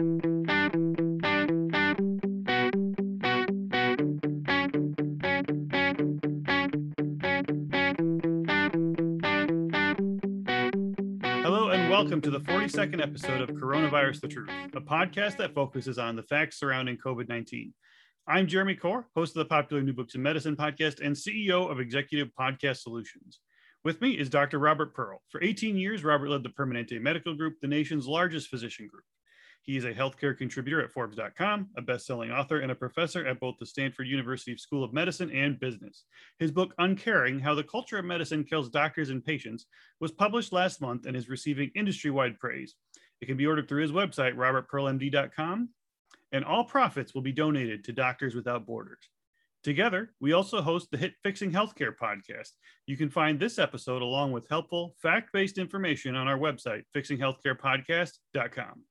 Hello, and welcome to the 42nd episode of Coronavirus the Truth, a podcast that focuses on the facts surrounding COVID 19. I'm Jeremy Corr, host of the popular New Books in Medicine podcast and CEO of Executive Podcast Solutions. With me is Dr. Robert Pearl. For 18 years, Robert led the Permanente Medical Group, the nation's largest physician group. He is a healthcare contributor at Forbes.com, a best-selling author, and a professor at both the Stanford University School of Medicine and Business. His book, Uncaring, How the Culture of Medicine Kills Doctors and Patients, was published last month and is receiving industry-wide praise. It can be ordered through his website, robertpearlmd.com, and all profits will be donated to Doctors Without Borders. Together, we also host the hit Fixing Healthcare podcast. You can find this episode along with helpful, fact based information on our website, fixinghealthcarepodcast.com.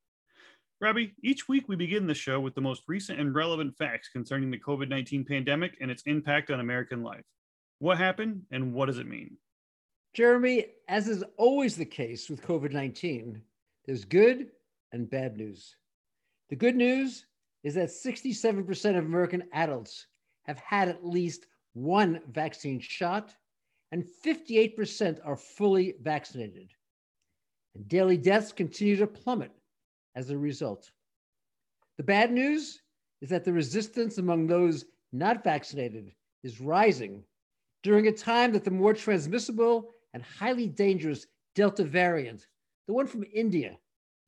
Robbie, each week we begin the show with the most recent and relevant facts concerning the COVID 19 pandemic and its impact on American life. What happened and what does it mean? Jeremy, as is always the case with COVID 19, there's good and bad news. The good news is that 67% of American adults have had at least one vaccine shot, and 58% are fully vaccinated. And daily deaths continue to plummet as a result. The bad news is that the resistance among those not vaccinated is rising during a time that the more transmissible and highly dangerous Delta variant, the one from India,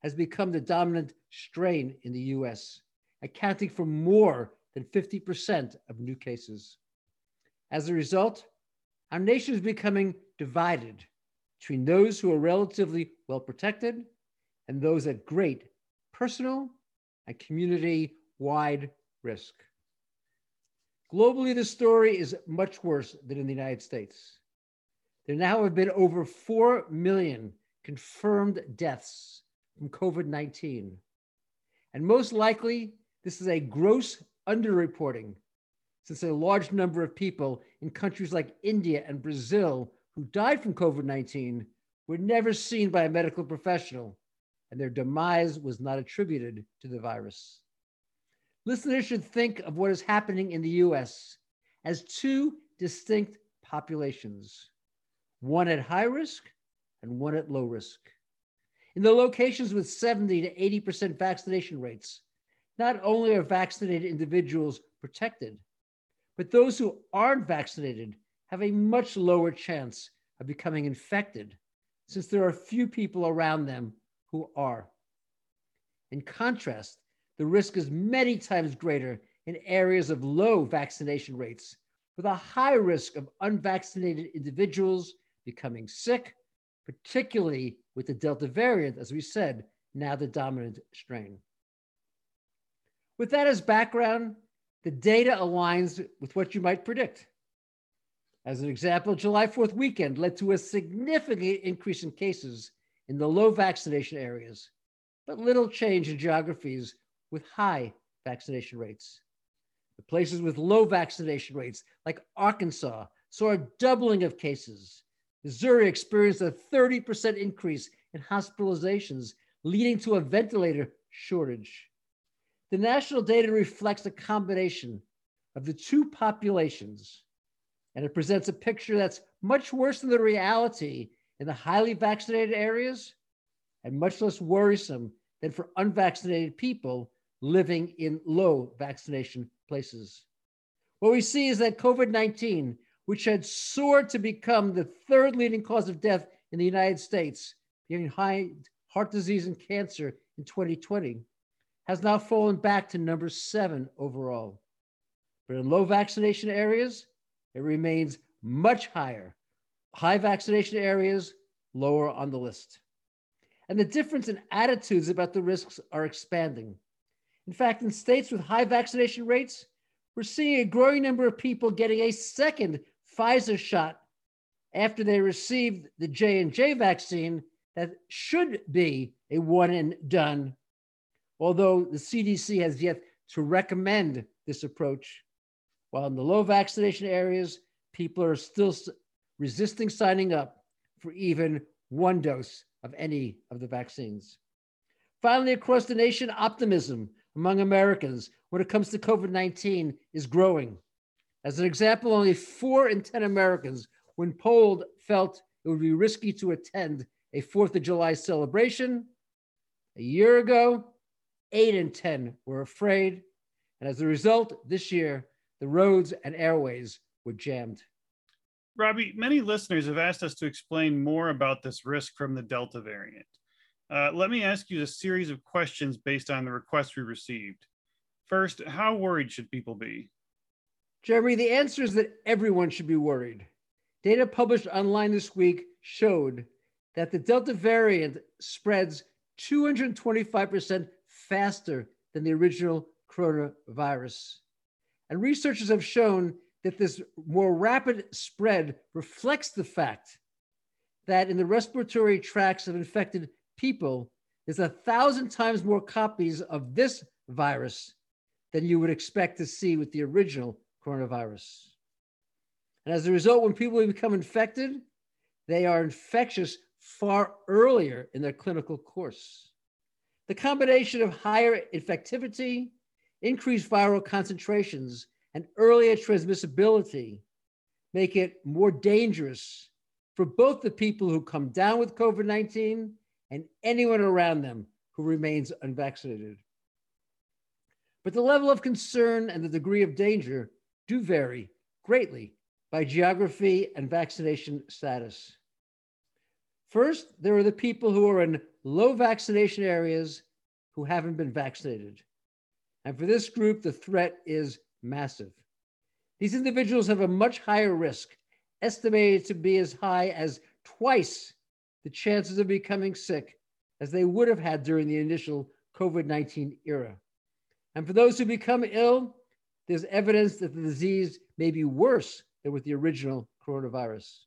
has become the dominant strain in the US, accounting for more than 50% of new cases. As a result, our nation is becoming divided between those who are relatively well protected and those at great personal and community wide risk. Globally, the story is much worse than in the United States. There now have been over 4 million confirmed deaths from COVID 19. And most likely, this is a gross underreporting, since a large number of people in countries like India and Brazil who died from COVID 19 were never seen by a medical professional and their demise was not attributed to the virus. Listeners should think of what is happening in the US as two distinct populations one at high risk and one at low risk. In the locations with 70 to 80% vaccination rates, not only are vaccinated individuals protected, but those who aren't vaccinated have a much lower chance of becoming infected since there are few people around them who are. In contrast, the risk is many times greater in areas of low vaccination rates, with a high risk of unvaccinated individuals becoming sick, particularly with the Delta variant, as we said, now the dominant strain. With that as background, the data aligns with what you might predict. As an example, July 4th weekend led to a significant increase in cases in the low vaccination areas, but little change in geographies with high vaccination rates. The places with low vaccination rates, like Arkansas, saw a doubling of cases. Missouri experienced a 30% increase in hospitalizations, leading to a ventilator shortage. The national data reflects a combination of the two populations, and it presents a picture that's much worse than the reality in the highly vaccinated areas and much less worrisome than for unvaccinated people living in low vaccination places. What we see is that COVID 19, which had soared to become the third leading cause of death in the United States, behind heart disease and cancer in 2020, has now fallen back to number seven overall. But in low vaccination areas, it remains much higher high vaccination areas, lower on the list. And the difference in attitudes about the risks are expanding. In fact, in states with high vaccination rates, we're seeing a growing number of people getting a second Pfizer shot after they received the J&J vaccine that should be a one and done, although the CDC has yet to recommend this approach. While in the low vaccination areas, people are still resisting signing up for even one dose of any of the vaccines. Finally, across the nation, optimism among Americans when it comes to COVID 19 is growing. As an example, only four in 10 Americans, when polled, felt it would be risky to attend a 4th of July celebration. A year ago, eight in 10 were afraid. And as a result, this year, the roads and airways were jammed. Robbie, many listeners have asked us to explain more about this risk from the Delta variant. Uh, let me ask you a series of questions based on the requests we received. First, how worried should people be? Jeremy, the answer is that everyone should be worried. Data published online this week showed that the Delta variant spreads 225% faster than the original coronavirus. And researchers have shown that this more rapid spread reflects the fact that in the respiratory tracts of infected people, there's a thousand times more copies of this virus than you would expect to see with the original coronavirus. And as a result, when people become infected, they are infectious far earlier in their clinical course. The combination of higher infectivity, increased viral concentrations, and earlier transmissibility make it more dangerous for both the people who come down with COVID 19 and anyone around them who remains unvaccinated. But the level of concern and the degree of danger do vary greatly by geography and vaccination status. First, there are the people who are in low vaccination areas who haven't been vaccinated. And for this group, the threat is massive. These individuals have a much higher risk, estimated to be as high as twice the chances of becoming sick as they would have had during the initial COVID 19 era. And for those who become ill, there's evidence that the disease may be worse than with the original coronavirus.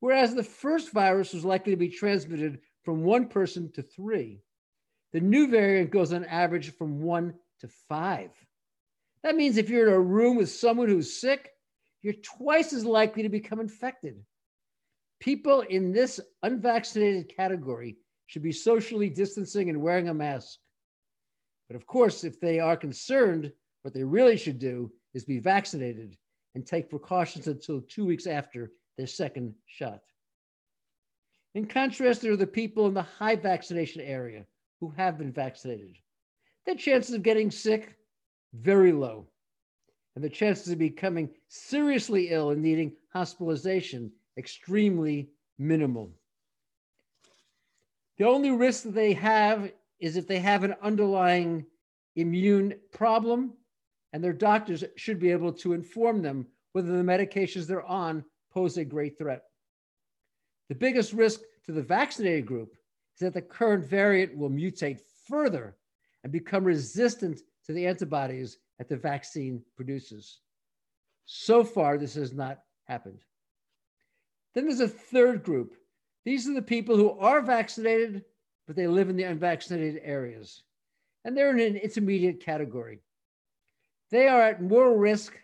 Whereas the first virus was likely to be transmitted from one person to three, the new variant goes on average from one to five. That means if you're in a room with someone who's sick, you're twice as likely to become infected. People in this unvaccinated category should be socially distancing and wearing a mask. But of course, if they are concerned, what they really should do is be vaccinated and take precautions until two weeks after their second shot. In contrast, there are the people in the high vaccination area who have been vaccinated. Their chances of getting sick, very low. And the chances of becoming seriously ill and needing hospitalization, extremely minimal. The only risk that they have is if they have an underlying immune problem, and their doctors should be able to inform them whether the medications they're on pose a great threat. The biggest risk to the vaccinated group is that the current variant will mutate further and become resistant to the antibodies that the vaccine produces. So far, this has not happened. Then there's a third group these are the people who are vaccinated, but they live in the unvaccinated areas. And they're in an intermediate category. They are at more risk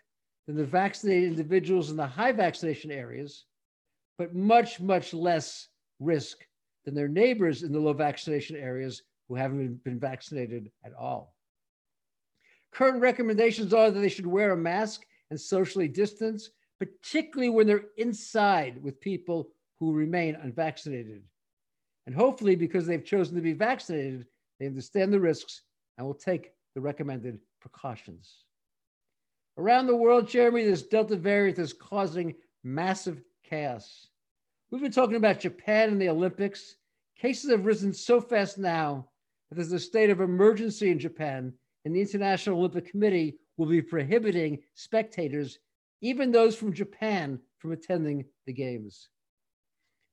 than the vaccinated individuals in the high vaccination areas, but much, much less risk than their neighbors in the low vaccination areas who haven't been vaccinated at all. Current recommendations are that they should wear a mask and socially distance, particularly when they're inside with people who remain unvaccinated. And hopefully, because they've chosen to be vaccinated, they understand the risks and will take the recommended precautions. Around the world, Jeremy, this Delta variant is causing massive chaos. We've been talking about Japan and the Olympics. Cases have risen so fast now that there's a state of emergency in Japan, and the International Olympic Committee will be prohibiting spectators, even those from Japan, from attending the Games.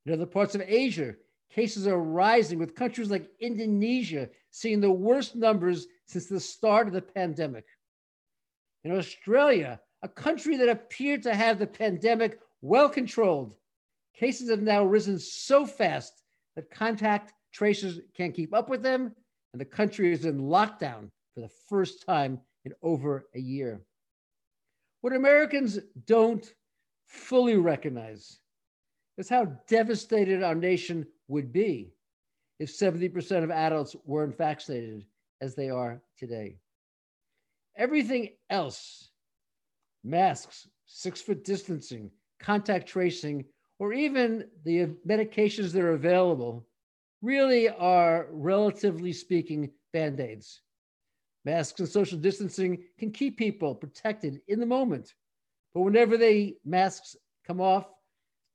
In other parts of Asia, cases are rising, with countries like Indonesia seeing the worst numbers since the start of the pandemic. In Australia, a country that appeared to have the pandemic well controlled, cases have now risen so fast that contact tracers can't keep up with them, and the country is in lockdown for the first time in over a year. What Americans don't fully recognize is how devastated our nation would be if 70% of adults weren't vaccinated as they are today. Everything else, masks, six foot distancing, contact tracing, or even the medications that are available, really are, relatively speaking, band aids. Masks and social distancing can keep people protected in the moment. But whenever the masks come off,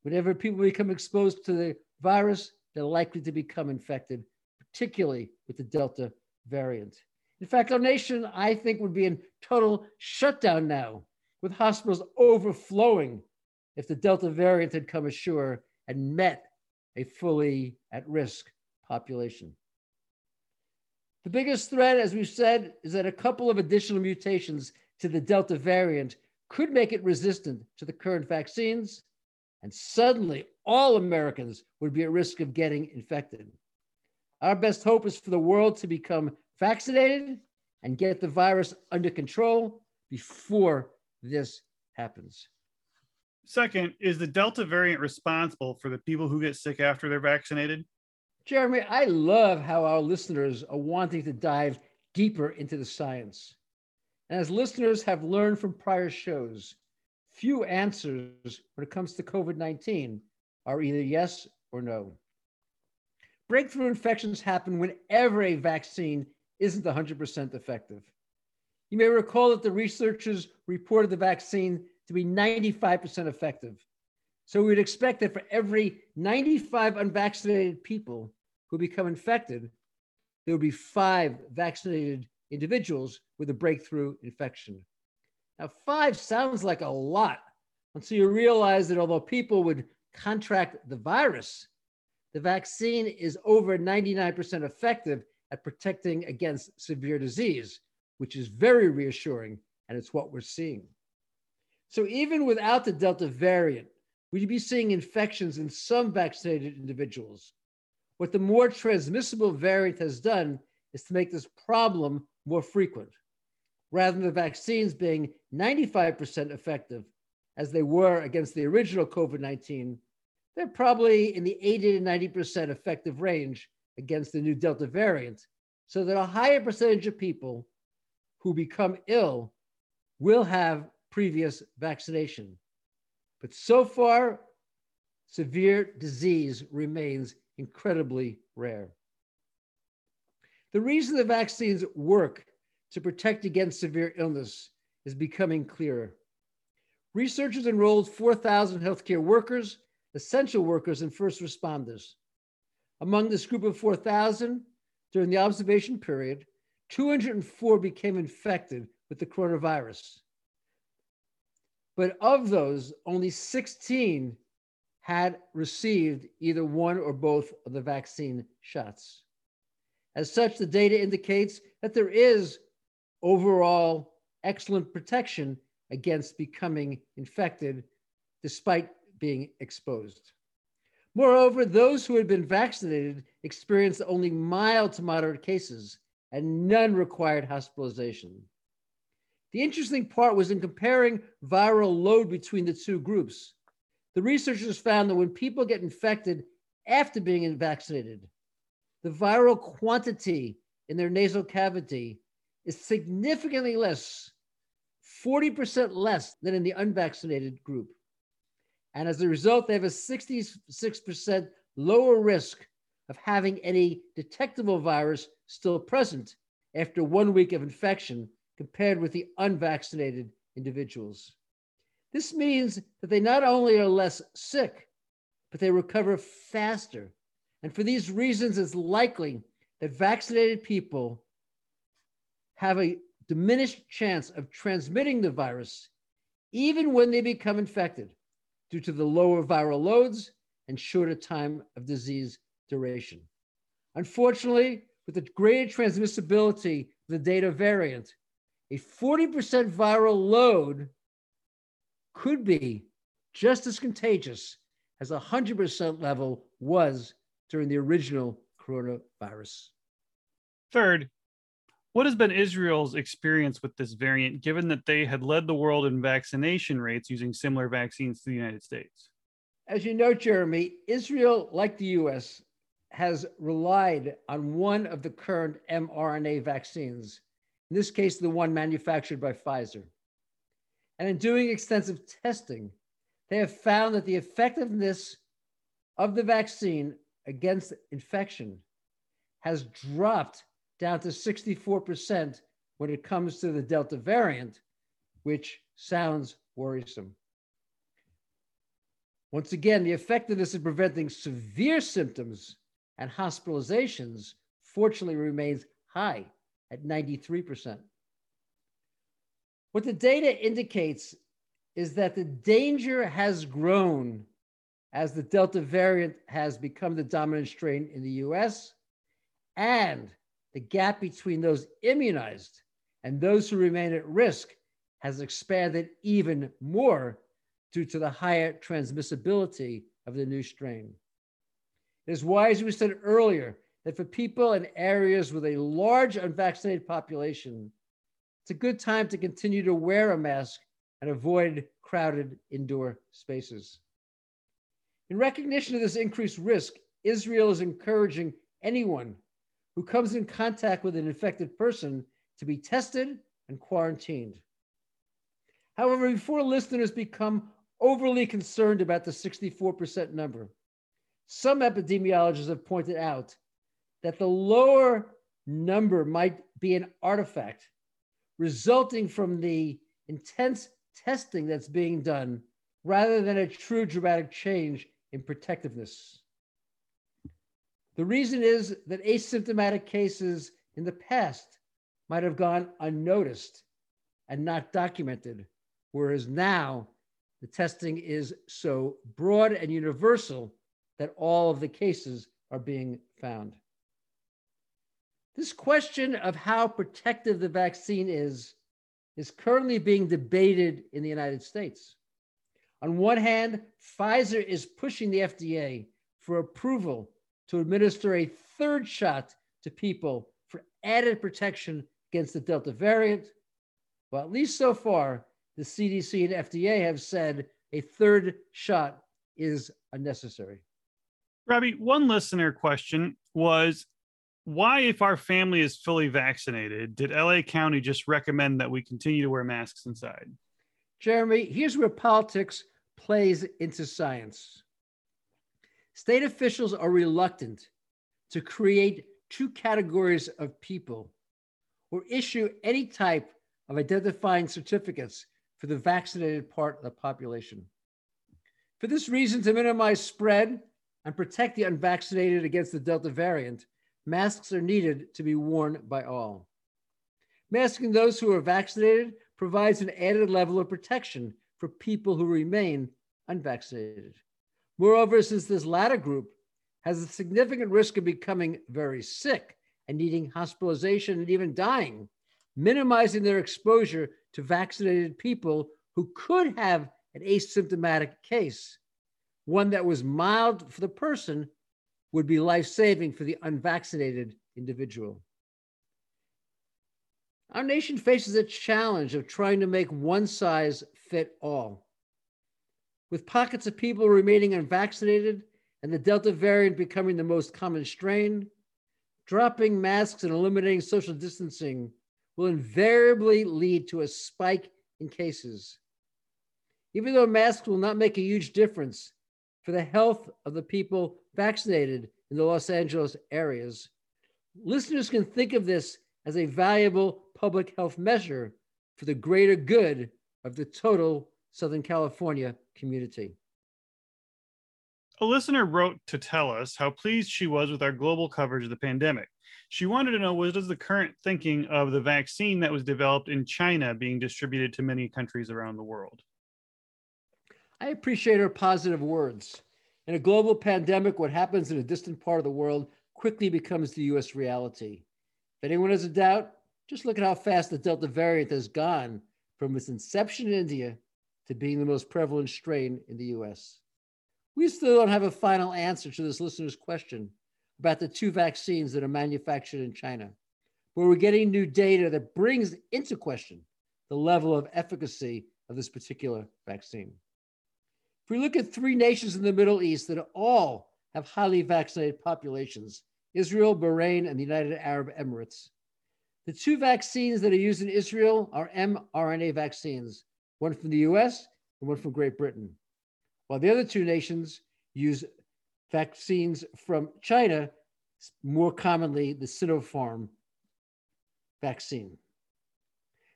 whenever people become exposed to the virus, they're likely to become infected, particularly with the Delta variant. In fact, our nation, I think, would be in total shutdown now, with hospitals overflowing if the Delta variant had come ashore and met a fully at risk population. The biggest threat, as we've said, is that a couple of additional mutations to the Delta variant could make it resistant to the current vaccines, and suddenly all Americans would be at risk of getting infected. Our best hope is for the world to become vaccinated and get the virus under control before this happens. Second, is the Delta variant responsible for the people who get sick after they're vaccinated? Jeremy, I love how our listeners are wanting to dive deeper into the science. And as listeners have learned from prior shows, few answers when it comes to COVID 19 are either yes or no. Breakthrough infections happen whenever a vaccine isn't 100% effective. You may recall that the researchers reported the vaccine to be 95% effective. So we'd expect that for every 95 unvaccinated people who become infected, there would be five vaccinated individuals with a breakthrough infection. Now, five sounds like a lot until you realize that although people would contract the virus, the vaccine is over 99% effective at protecting against severe disease, which is very reassuring, and it's what we're seeing. So, even without the Delta variant, we'd be seeing infections in some vaccinated individuals. What the more transmissible variant has done is to make this problem more frequent. Rather than the vaccines being 95% effective, as they were against the original COVID 19, they're probably in the 80 to 90% effective range against the new Delta variant, so that a higher percentage of people who become ill will have previous vaccination. But so far, severe disease remains incredibly rare. The reason the vaccines work to protect against severe illness is becoming clearer. Researchers enrolled 4,000 healthcare workers, essential workers, and first responders. Among this group of 4,000, during the observation period, 204 became infected with the coronavirus. But of those, only 16 had received either one or both of the vaccine shots. As such, the data indicates that there is overall excellent protection against becoming infected despite being exposed. Moreover, those who had been vaccinated experienced only mild to moderate cases, and none required hospitalization. The interesting part was in comparing viral load between the two groups. The researchers found that when people get infected after being vaccinated, the viral quantity in their nasal cavity is significantly less, 40% less than in the unvaccinated group. And as a result, they have a 66% lower risk of having any detectable virus still present after one week of infection compared with the unvaccinated individuals. This means that they not only are less sick, but they recover faster. And for these reasons, it's likely that vaccinated people have a diminished chance of transmitting the virus even when they become infected due to the lower viral loads and shorter time of disease duration. Unfortunately, with the greater transmissibility of the Delta variant, a 40% viral load could be just as contagious as a 100% level was during the original coronavirus. Third, what has been Israel's experience with this variant, given that they had led the world in vaccination rates using similar vaccines to the United States? As you know, Jeremy, Israel, like the US, has relied on one of the current mRNA vaccines, in this case, the one manufactured by Pfizer. And in doing extensive testing, they have found that the effectiveness of the vaccine against infection has dropped down to 64% when it comes to the Delta variant, which sounds worrisome. Once again, the effectiveness in preventing severe symptoms and hospitalizations fortunately remains high at 93%. What the data indicates is that the danger has grown as the Delta variant has become the dominant strain in the US, and the gap between those immunized and those who remain at risk has expanded even more due to the higher transmissibility of the new strain. It is why, as we said earlier, that for people in areas with a large unvaccinated population, it's a good time to continue to wear a mask and avoid crowded indoor spaces. In recognition of this increased risk, Israel is encouraging anyone who comes in contact with an infected person to be tested and quarantined. However, before listeners become overly concerned about the 64% number, some epidemiologists have pointed out that the lower number might be an artifact resulting from the intense testing that's being done rather than a true dramatic change in protectiveness. The reason is that asymptomatic cases in the past might have gone unnoticed and not documented, whereas now the testing is so broad and universal that all of the cases are being found. This question of how protective the vaccine is is currently being debated in the United States. On one hand, Pfizer is pushing the FDA for approval to administer a third shot to people for added protection against the Delta variant. Well, at least so far, the CDC and FDA have said a third shot is unnecessary. Robbie, one listener question was why, if our family is fully vaccinated, did LA County just recommend that we continue to wear masks inside? Jeremy, here's where politics plays into science. State officials are reluctant to create two categories of people or issue any type of identifying certificates for the vaccinated part of the population. For this reason, to minimize spread and protect the unvaccinated against the Delta variant, masks are needed to be worn by all. Masking those who are vaccinated provides an added level of protection for people who remain unvaccinated. Moreover, since this latter group has a significant risk of becoming very sick and needing hospitalization and even dying, minimizing their exposure to vaccinated people who could have an asymptomatic case, one that was mild for the person would be life saving for the unvaccinated individual. Our nation faces a challenge of trying to make one size fit all. With pockets of people remaining unvaccinated and the Delta variant becoming the most common strain, dropping masks and eliminating social distancing will invariably lead to a spike in cases. Even though masks will not make a huge difference, for the health of the people vaccinated in the Los Angeles areas. Listeners can think of this as a valuable public health measure for the greater good of the total Southern California community. A listener wrote to tell us how pleased she was with our global coverage of the pandemic. She wanted to know what is the current thinking of the vaccine that was developed in China being distributed to many countries around the world. I appreciate her positive words. In a global pandemic, what happens in a distant part of the world quickly becomes the US reality. If anyone has a doubt, just look at how fast the Delta variant has gone from its inception in India to being the most prevalent strain in the US. We still don't have a final answer to this listener's question about the two vaccines that are manufactured in China, but we're getting new data that brings into question the level of efficacy of this particular vaccine. If we look at three nations in the Middle East that all have highly vaccinated populations Israel, Bahrain, and the United Arab Emirates. The two vaccines that are used in Israel are mRNA vaccines, one from the US and one from Great Britain, while the other two nations use vaccines from China, more commonly the Sinopharm vaccine.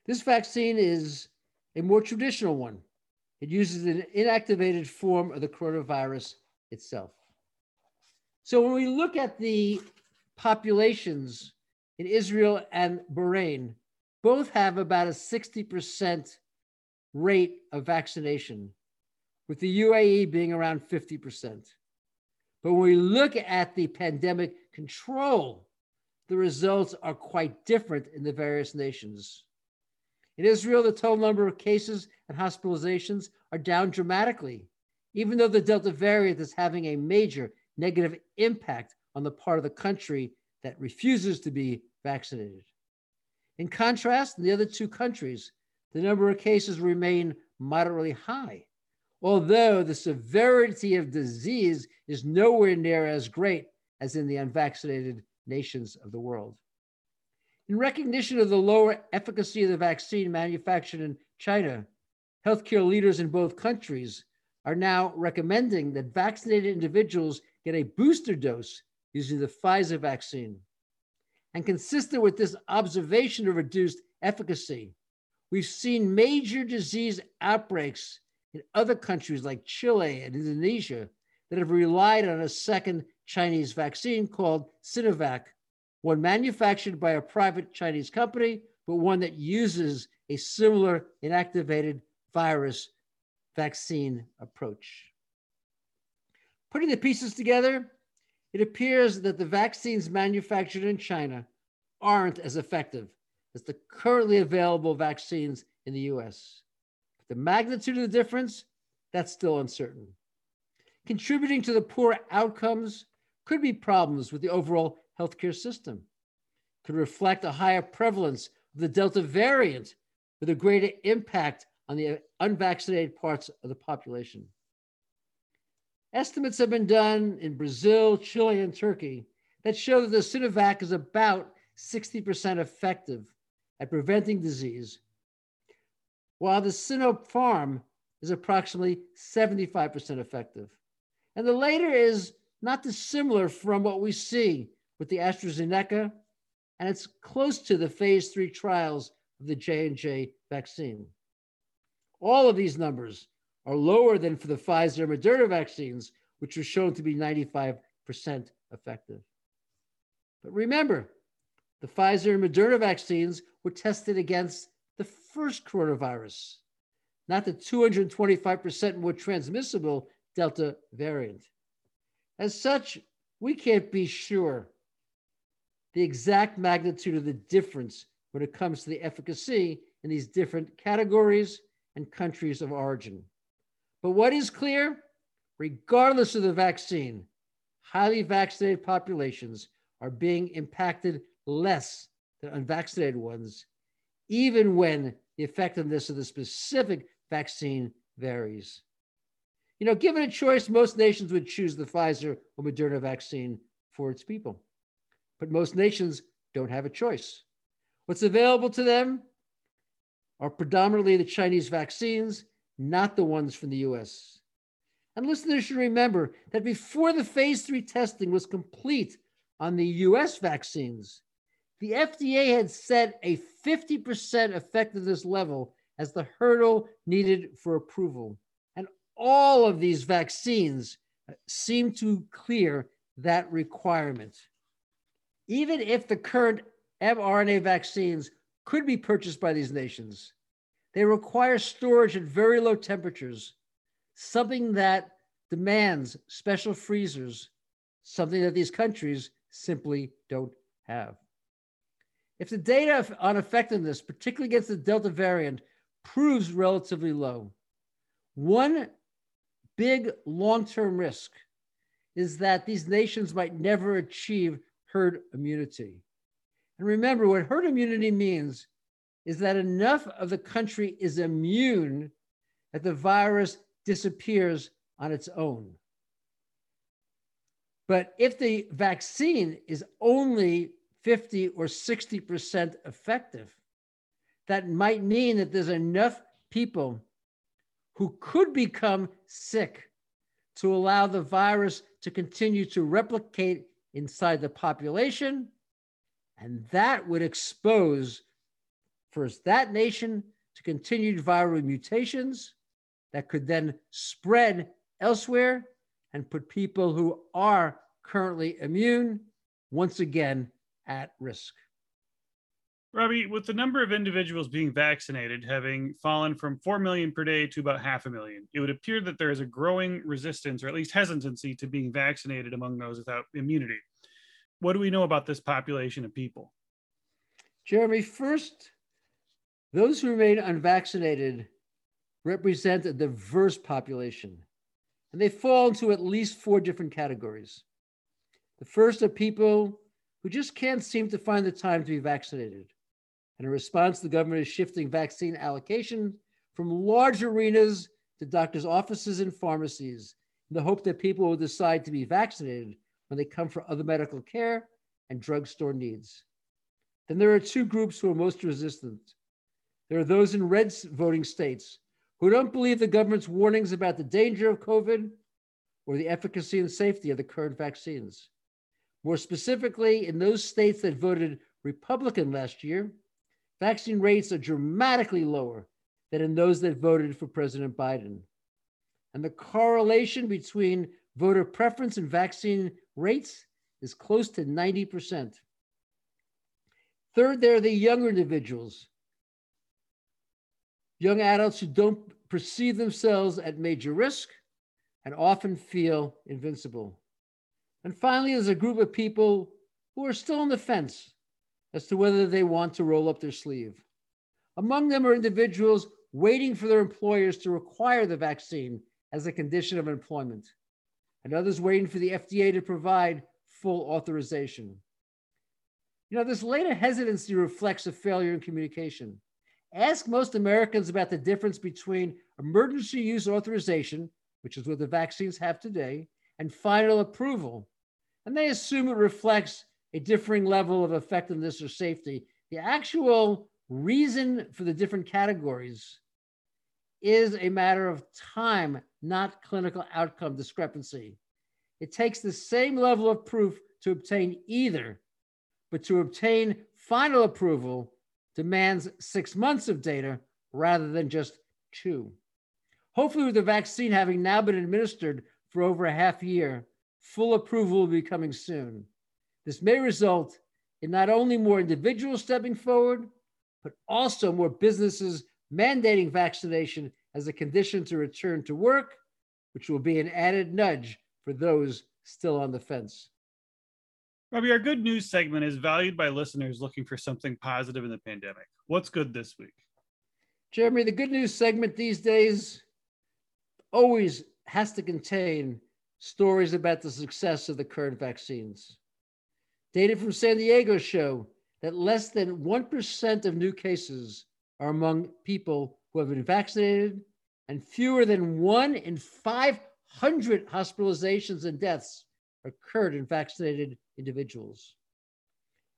This vaccine is a more traditional one. It uses an inactivated form of the coronavirus itself. So when we look at the populations in Israel and Bahrain, both have about a 60% rate of vaccination, with the UAE being around 50%. But when we look at the pandemic control, the results are quite different in the various nations. In Israel, the total number of cases and hospitalizations are down dramatically, even though the Delta variant is having a major negative impact on the part of the country that refuses to be vaccinated. In contrast, in the other two countries, the number of cases remain moderately high, although the severity of disease is nowhere near as great as in the unvaccinated nations of the world. In recognition of the lower efficacy of the vaccine manufactured in China, healthcare leaders in both countries are now recommending that vaccinated individuals get a booster dose using the Pfizer vaccine. And consistent with this observation of reduced efficacy, we've seen major disease outbreaks in other countries like Chile and Indonesia that have relied on a second Chinese vaccine called Sinovac one manufactured by a private Chinese company, but one that uses a similar inactivated virus vaccine approach. Putting the pieces together, it appears that the vaccines manufactured in China aren't as effective as the currently available vaccines in the US. The magnitude of the difference, that's still uncertain. Contributing to the poor outcomes could be problems with the overall healthcare system, could reflect a higher prevalence of the Delta variant with a greater impact on the unvaccinated parts of the population. Estimates have been done in Brazil, Chile, and Turkey that show that the Sinovac is about 60% effective at preventing disease, while the Sinopharm is approximately 75% effective. And the later is not dissimilar from what we see with the AstraZeneca, and it's close to the phase three trials of the J&J vaccine. All of these numbers are lower than for the Pfizer and Moderna vaccines, which were shown to be 95% effective. But remember, the Pfizer and Moderna vaccines were tested against the first coronavirus, not the 225% more transmissible Delta variant. As such, we can't be sure the exact magnitude of the difference when it comes to the efficacy in these different categories and countries of origin. But what is clear, regardless of the vaccine, highly vaccinated populations are being impacted less than unvaccinated ones, even when the effectiveness of the specific vaccine varies. You know, given a choice, most nations would choose the Pfizer or Moderna vaccine for its people but most nations don't have a choice. What's available to them are predominantly the Chinese vaccines, not the ones from the US. And listeners should remember that before the phase three testing was complete on the US vaccines, the FDA had set a 50% effectiveness level as the hurdle needed for approval. And all of these vaccines seem to clear that requirement even if the current mRNA vaccines could be purchased by these nations, they require storage at very low temperatures, something that demands special freezers, something that these countries simply don't have. If the data on effectiveness, particularly against the Delta variant, proves relatively low, one big long term risk is that these nations might never achieve herd immunity. And remember, what herd immunity means is that enough of the country is immune that the virus disappears on its own. But if the vaccine is only 50 or 60% effective, that might mean that there's enough people who could become sick to allow the virus to continue to replicate inside the population. And that would expose first that nation to continued viral mutations that could then spread elsewhere and put people who are currently immune once again at risk. Robbie, with the number of individuals being vaccinated having fallen from 4 million per day to about half a million, it would appear that there is a growing resistance or at least hesitancy to being vaccinated among those without immunity. What do we know about this population of people? Jeremy, first, those who remain unvaccinated represent a diverse population, and they fall into at least four different categories. The first are people who just can't seem to find the time to be vaccinated. And in response, the government is shifting vaccine allocation from large arenas to doctors' offices and pharmacies in the hope that people will decide to be vaccinated when they come for other medical care and drugstore needs. Then there are two groups who are most resistant. There are those in red voting states who don't believe the government's warnings about the danger of COVID or the efficacy and safety of the current vaccines. More specifically, in those states that voted Republican last year, vaccine rates are dramatically lower than in those that voted for President Biden. And the correlation between voter preference and vaccine rates is close to 90%. Third, there are the younger individuals, young adults who don't perceive themselves at major risk and often feel invincible. And finally, there's a group of people who are still on the fence as to whether they want to roll up their sleeve. Among them are individuals waiting for their employers to require the vaccine as a condition of employment, and others waiting for the FDA to provide full authorization. You know, this later hesitancy reflects a failure in communication. Ask most Americans about the difference between emergency use authorization, which is what the vaccines have today, and final approval. And they assume it reflects a differing level of effectiveness or safety. The actual reason for the different categories is a matter of time, not clinical outcome discrepancy. It takes the same level of proof to obtain either, but to obtain final approval demands six months of data rather than just two. Hopefully, with the vaccine having now been administered for over a half year, full approval will be coming soon. This may result in not only more individuals stepping forward, but also more businesses mandating vaccination as a condition to return to work, which will be an added nudge for those still on the fence. Robbie, our good news segment is valued by listeners looking for something positive in the pandemic. What's good this week? Jeremy, the good news segment these days always has to contain stories about the success of the current vaccines. Data from San Diego show that less than 1% of new cases are among people who have been vaccinated, and fewer than one in 500 hospitalizations and deaths occurred in vaccinated individuals.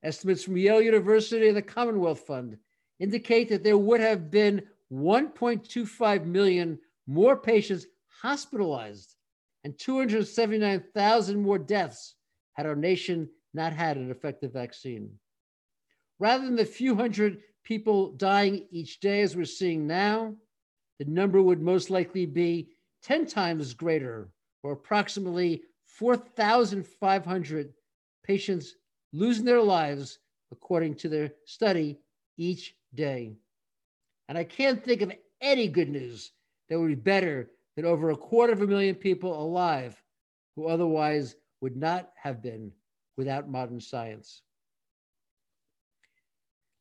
Estimates from Yale University and the Commonwealth Fund indicate that there would have been 1.25 million more patients hospitalized and 279,000 more deaths had our nation not had an effective vaccine. Rather than the few hundred people dying each day as we're seeing now, the number would most likely be 10 times greater, or approximately 4,500 patients losing their lives, according to their study, each day. And I can't think of any good news that would be better than over a quarter of a million people alive who otherwise would not have been without modern science.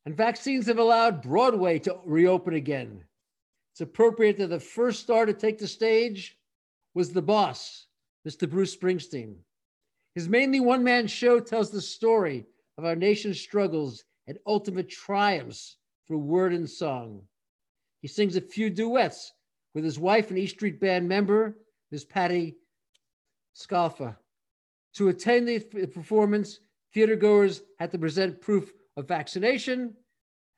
And vaccines have allowed Broadway to reopen again. It's appropriate that the first star to take the stage was the boss, Mr. Bruce Springsteen. His mainly one man show tells the story of our nation's struggles and ultimate triumphs through word and song. He sings a few duets with his wife and E Street Band member, Miss Patty Scialfa. To attend the performance, theatergoers had to present proof of vaccination.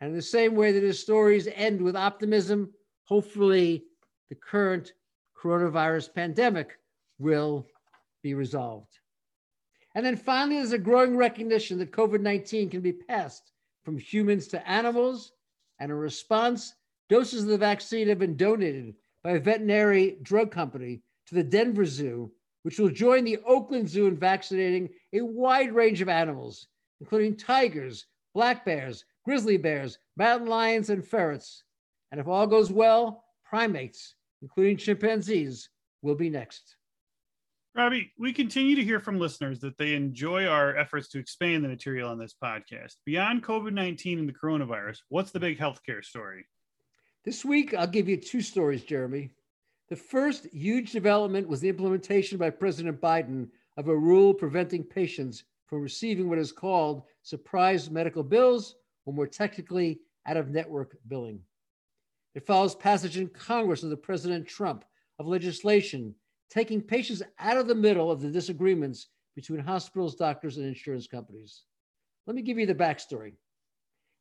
And in the same way that his stories end with optimism, hopefully the current coronavirus pandemic will be resolved. And then finally, there's a growing recognition that COVID 19 can be passed from humans to animals. And in response, doses of the vaccine have been donated by a veterinary drug company to the Denver Zoo, which will join the Oakland Zoo in vaccinating a wide range of animals, including tigers, black bears, grizzly bears, mountain lions, and ferrets. And if all goes well, primates, including chimpanzees, will be next. Robbie, we continue to hear from listeners that they enjoy our efforts to expand the material on this podcast. Beyond COVID 19 and the coronavirus, what's the big healthcare story? This week, I'll give you two stories, Jeremy. The first huge development was the implementation by President Biden of a rule preventing patients from receiving what is called surprise medical bills, or more technically, out of network billing. It follows passage in Congress under President Trump of legislation taking patients out of the middle of the disagreements between hospitals, doctors, and insurance companies. Let me give you the backstory.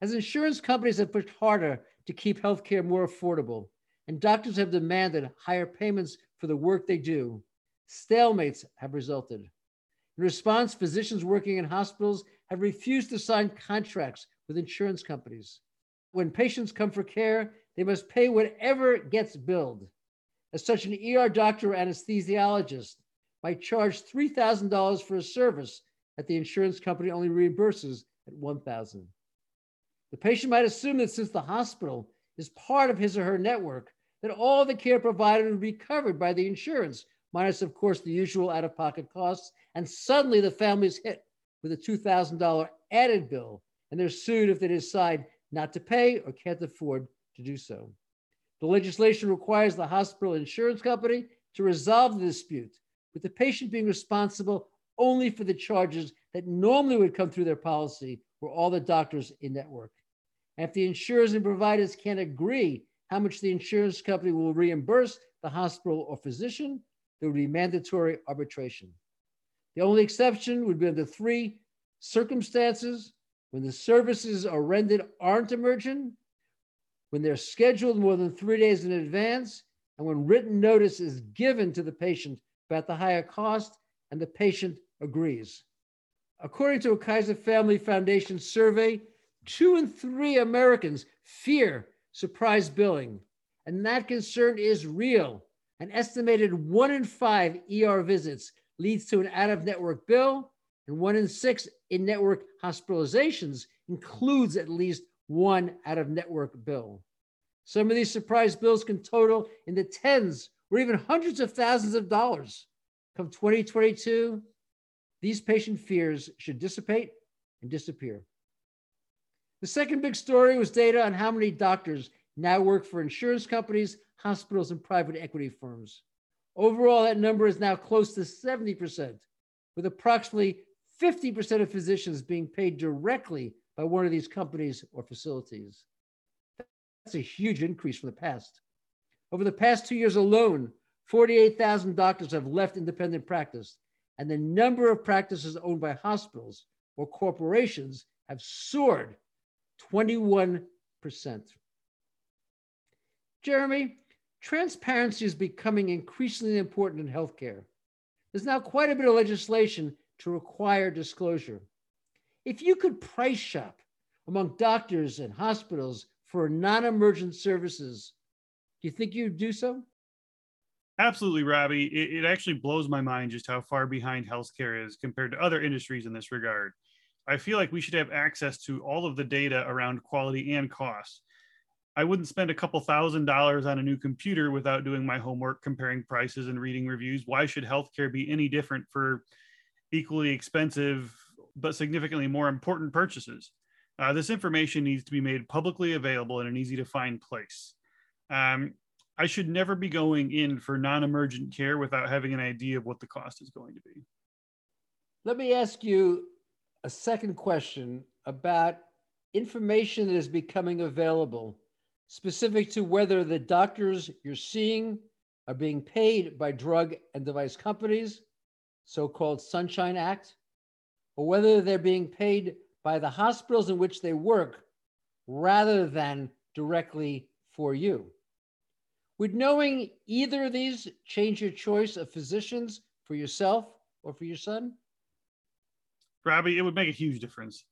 As insurance companies have pushed harder to keep healthcare more affordable, and doctors have demanded higher payments for the work they do, stalemates have resulted. In response, physicians working in hospitals have refused to sign contracts with insurance companies. When patients come for care, they must pay whatever gets billed as such an ER doctor or anesthesiologist might charge $3,000 for a service that the insurance company only reimburses at $1,000. The patient might assume that since the hospital is part of his or her network, that all the care provided would be covered by the insurance, minus, of course, the usual out of pocket costs. And suddenly the family is hit with a $2,000 added bill, and they're sued if they decide not to pay or can't afford to do so. The legislation requires the hospital insurance company to resolve the dispute, with the patient being responsible only for the charges that normally would come through their policy or all the doctors in network. And if the insurers and providers can't agree how much the insurance company will reimburse the hospital or physician, there would be mandatory arbitration. The only exception would be under three circumstances when the services are rendered aren't emergent, when they're scheduled more than three days in advance, and when written notice is given to the patient about the higher cost and the patient agrees. According to a Kaiser Family Foundation survey, two in three Americans fear surprise billing, and that concern is real. An estimated one in five ER visits leads to an out of network bill, and one in six in network hospitalizations includes at least one out of network bill. Some of these surprise bills can total in the tens or even hundreds of thousands of dollars. Come 2022, these patient fears should dissipate and disappear. The second big story was data on how many doctors now work for insurance companies, hospitals, and private equity firms. Overall, that number is now close to 70%, with approximately 50% of physicians being paid directly by one of these companies or facilities. That's a huge increase from the past. Over the past two years alone, 48,000 doctors have left independent practice, and the number of practices owned by hospitals or corporations have soared 21%. Jeremy, transparency is becoming increasingly important in healthcare. There's now quite a bit of legislation to require disclosure. If you could price shop among doctors and hospitals for non emergent services, do you think you'd do so? Absolutely, Robbie. It, it, actually blows my mind just how far behind healthcare is compared to other industries in this regard. I feel like we should have access to all of the data around quality and cost. I wouldn't spend a couple thousand dollars on a new computer without doing my homework, comparing prices and reading reviews. Why should healthcare be any different for equally expensive but significantly more important purchases? Uh, this information needs to be made publicly available in an easy to find place. Um, I should never be going in for non emergent care without having an idea of what the cost is going to be. Let me ask you a second question about information that is becoming available, specific to whether the doctors you're seeing are being paid by drug and device companies, so called Sunshine Act, or whether they're being paid by the hospitals in which they work rather than directly for you. Would knowing either of these change your choice of physicians for yourself or for your son? Robbie, it would make a huge difference.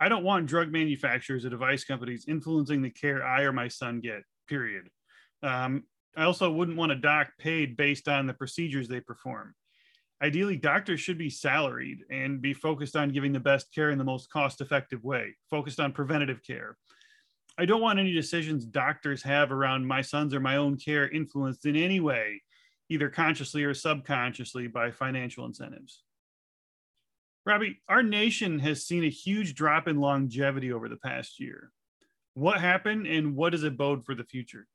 I don't want drug manufacturers or device companies influencing the care I or my son get, period. Um, I also wouldn't want a doc paid based on the procedures they perform. Ideally, doctors should be salaried and be focused on giving the best care in the most cost effective way, focused on preventative care. I don't want any decisions doctors have around my son's or my own care influenced in any way, either consciously or subconsciously, by financial incentives. Robbie, our nation has seen a huge drop in longevity over the past year. What happened and what does it bode for the future?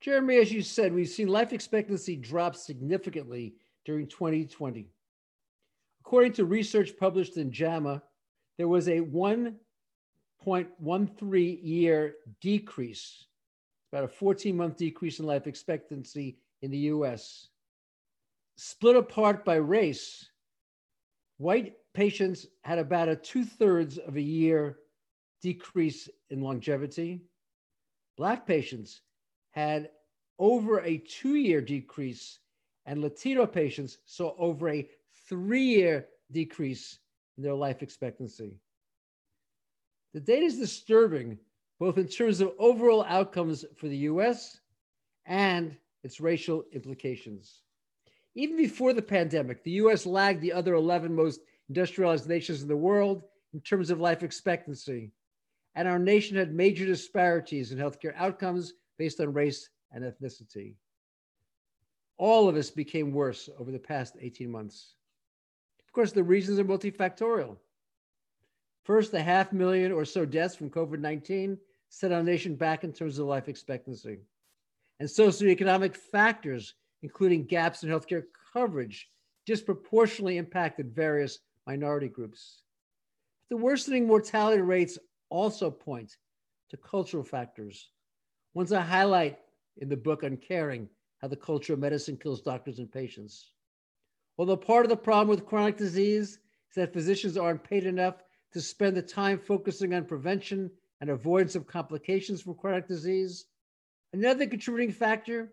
Jeremy, as you said, we've seen life expectancy drop significantly during 2020. According to research published in JAMA, there was a 1.13 year decrease, about a 14 month decrease in life expectancy in the US. Split apart by race, white patients had about a two thirds of a year decrease in longevity. Black patients had over a two year decrease and Latino patients saw over a three year decrease in their life expectancy. The data is disturbing, both in terms of overall outcomes for the US and its racial implications. Even before the pandemic, the US lagged the other 11 most industrialized nations in the world in terms of life expectancy. And our nation had major disparities in healthcare outcomes based on race and ethnicity all of us became worse over the past 18 months. Of course, the reasons are multifactorial. First, the half million or so deaths from COVID 19 set our nation back in terms of life expectancy. And socioeconomic factors, including gaps in healthcare coverage, disproportionately impacted various minority groups. The worsening mortality rates also point to cultural factors. Ones I highlight in the book Uncaring how the culture of medicine kills doctors and patients. Although part of the problem with chronic disease is that physicians aren't paid enough to spend the time focusing on prevention and avoidance of complications from chronic disease, another contributing factor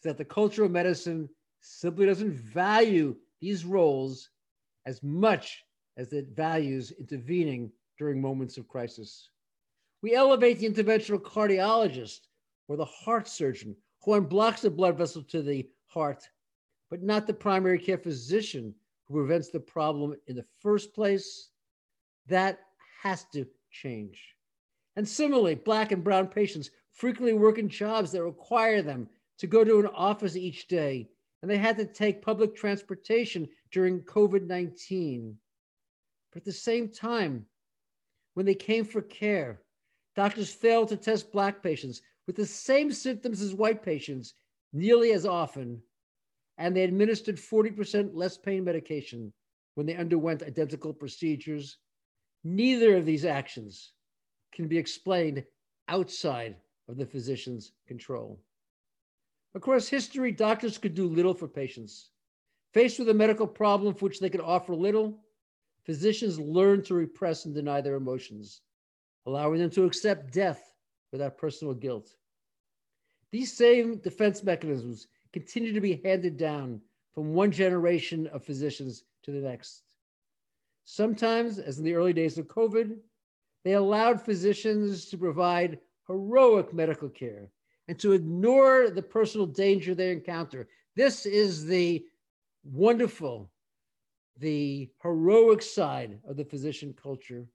is that the culture of medicine simply doesn't value these roles as much as it values intervening during moments of crisis. We elevate the interventional cardiologist or the heart surgeon who unblocks the blood vessel to the heart, but not the primary care physician who prevents the problem in the first place. That has to change. And similarly, Black and Brown patients frequently work in jobs that require them to go to an office each day, and they had to take public transportation during COVID 19. But at the same time, when they came for care, doctors failed to test Black patients with the same symptoms as white patients nearly as often, and they administered 40% less pain medication when they underwent identical procedures. Neither of these actions can be explained outside of the physician's control. Across history, doctors could do little for patients. Faced with a medical problem for which they could offer little, physicians learned to repress and deny their emotions, allowing them to accept death without personal guilt. These same defense mechanisms continue to be handed down from one generation of physicians to the next. Sometimes, as in the early days of COVID, they allowed physicians to provide heroic medical care and to ignore the personal danger they encounter. This is the wonderful, the heroic side of the physician culture.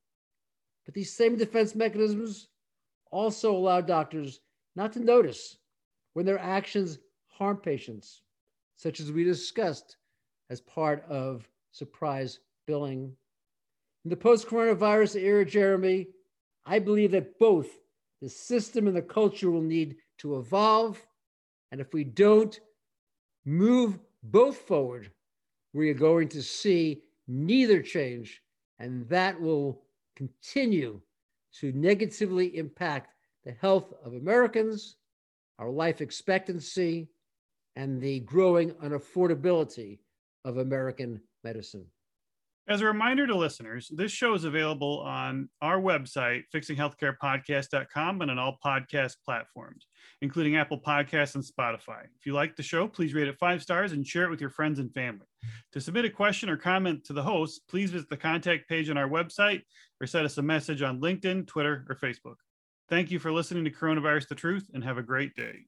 But these same defense mechanisms also allow doctors not to notice when their actions harm patients, such as we discussed as part of surprise billing. In the post coronavirus era, Jeremy, I believe that both the system and the culture will need to evolve. And if we don't move both forward, we are going to see neither change, and that will continue to negatively impact the health of Americans, our life expectancy, and the growing unaffordability of American medicine. As a reminder to listeners, this show is available on our website, fixinghealthcarepodcast.com, and on all podcast platforms, including Apple Podcasts and Spotify. If you like the show, please rate it five stars and share it with your friends and family. To submit a question or comment to the host, please visit the contact page on our website or send us a message on LinkedIn, Twitter, or Facebook. Thank you for listening to Coronavirus the Truth and have a great day.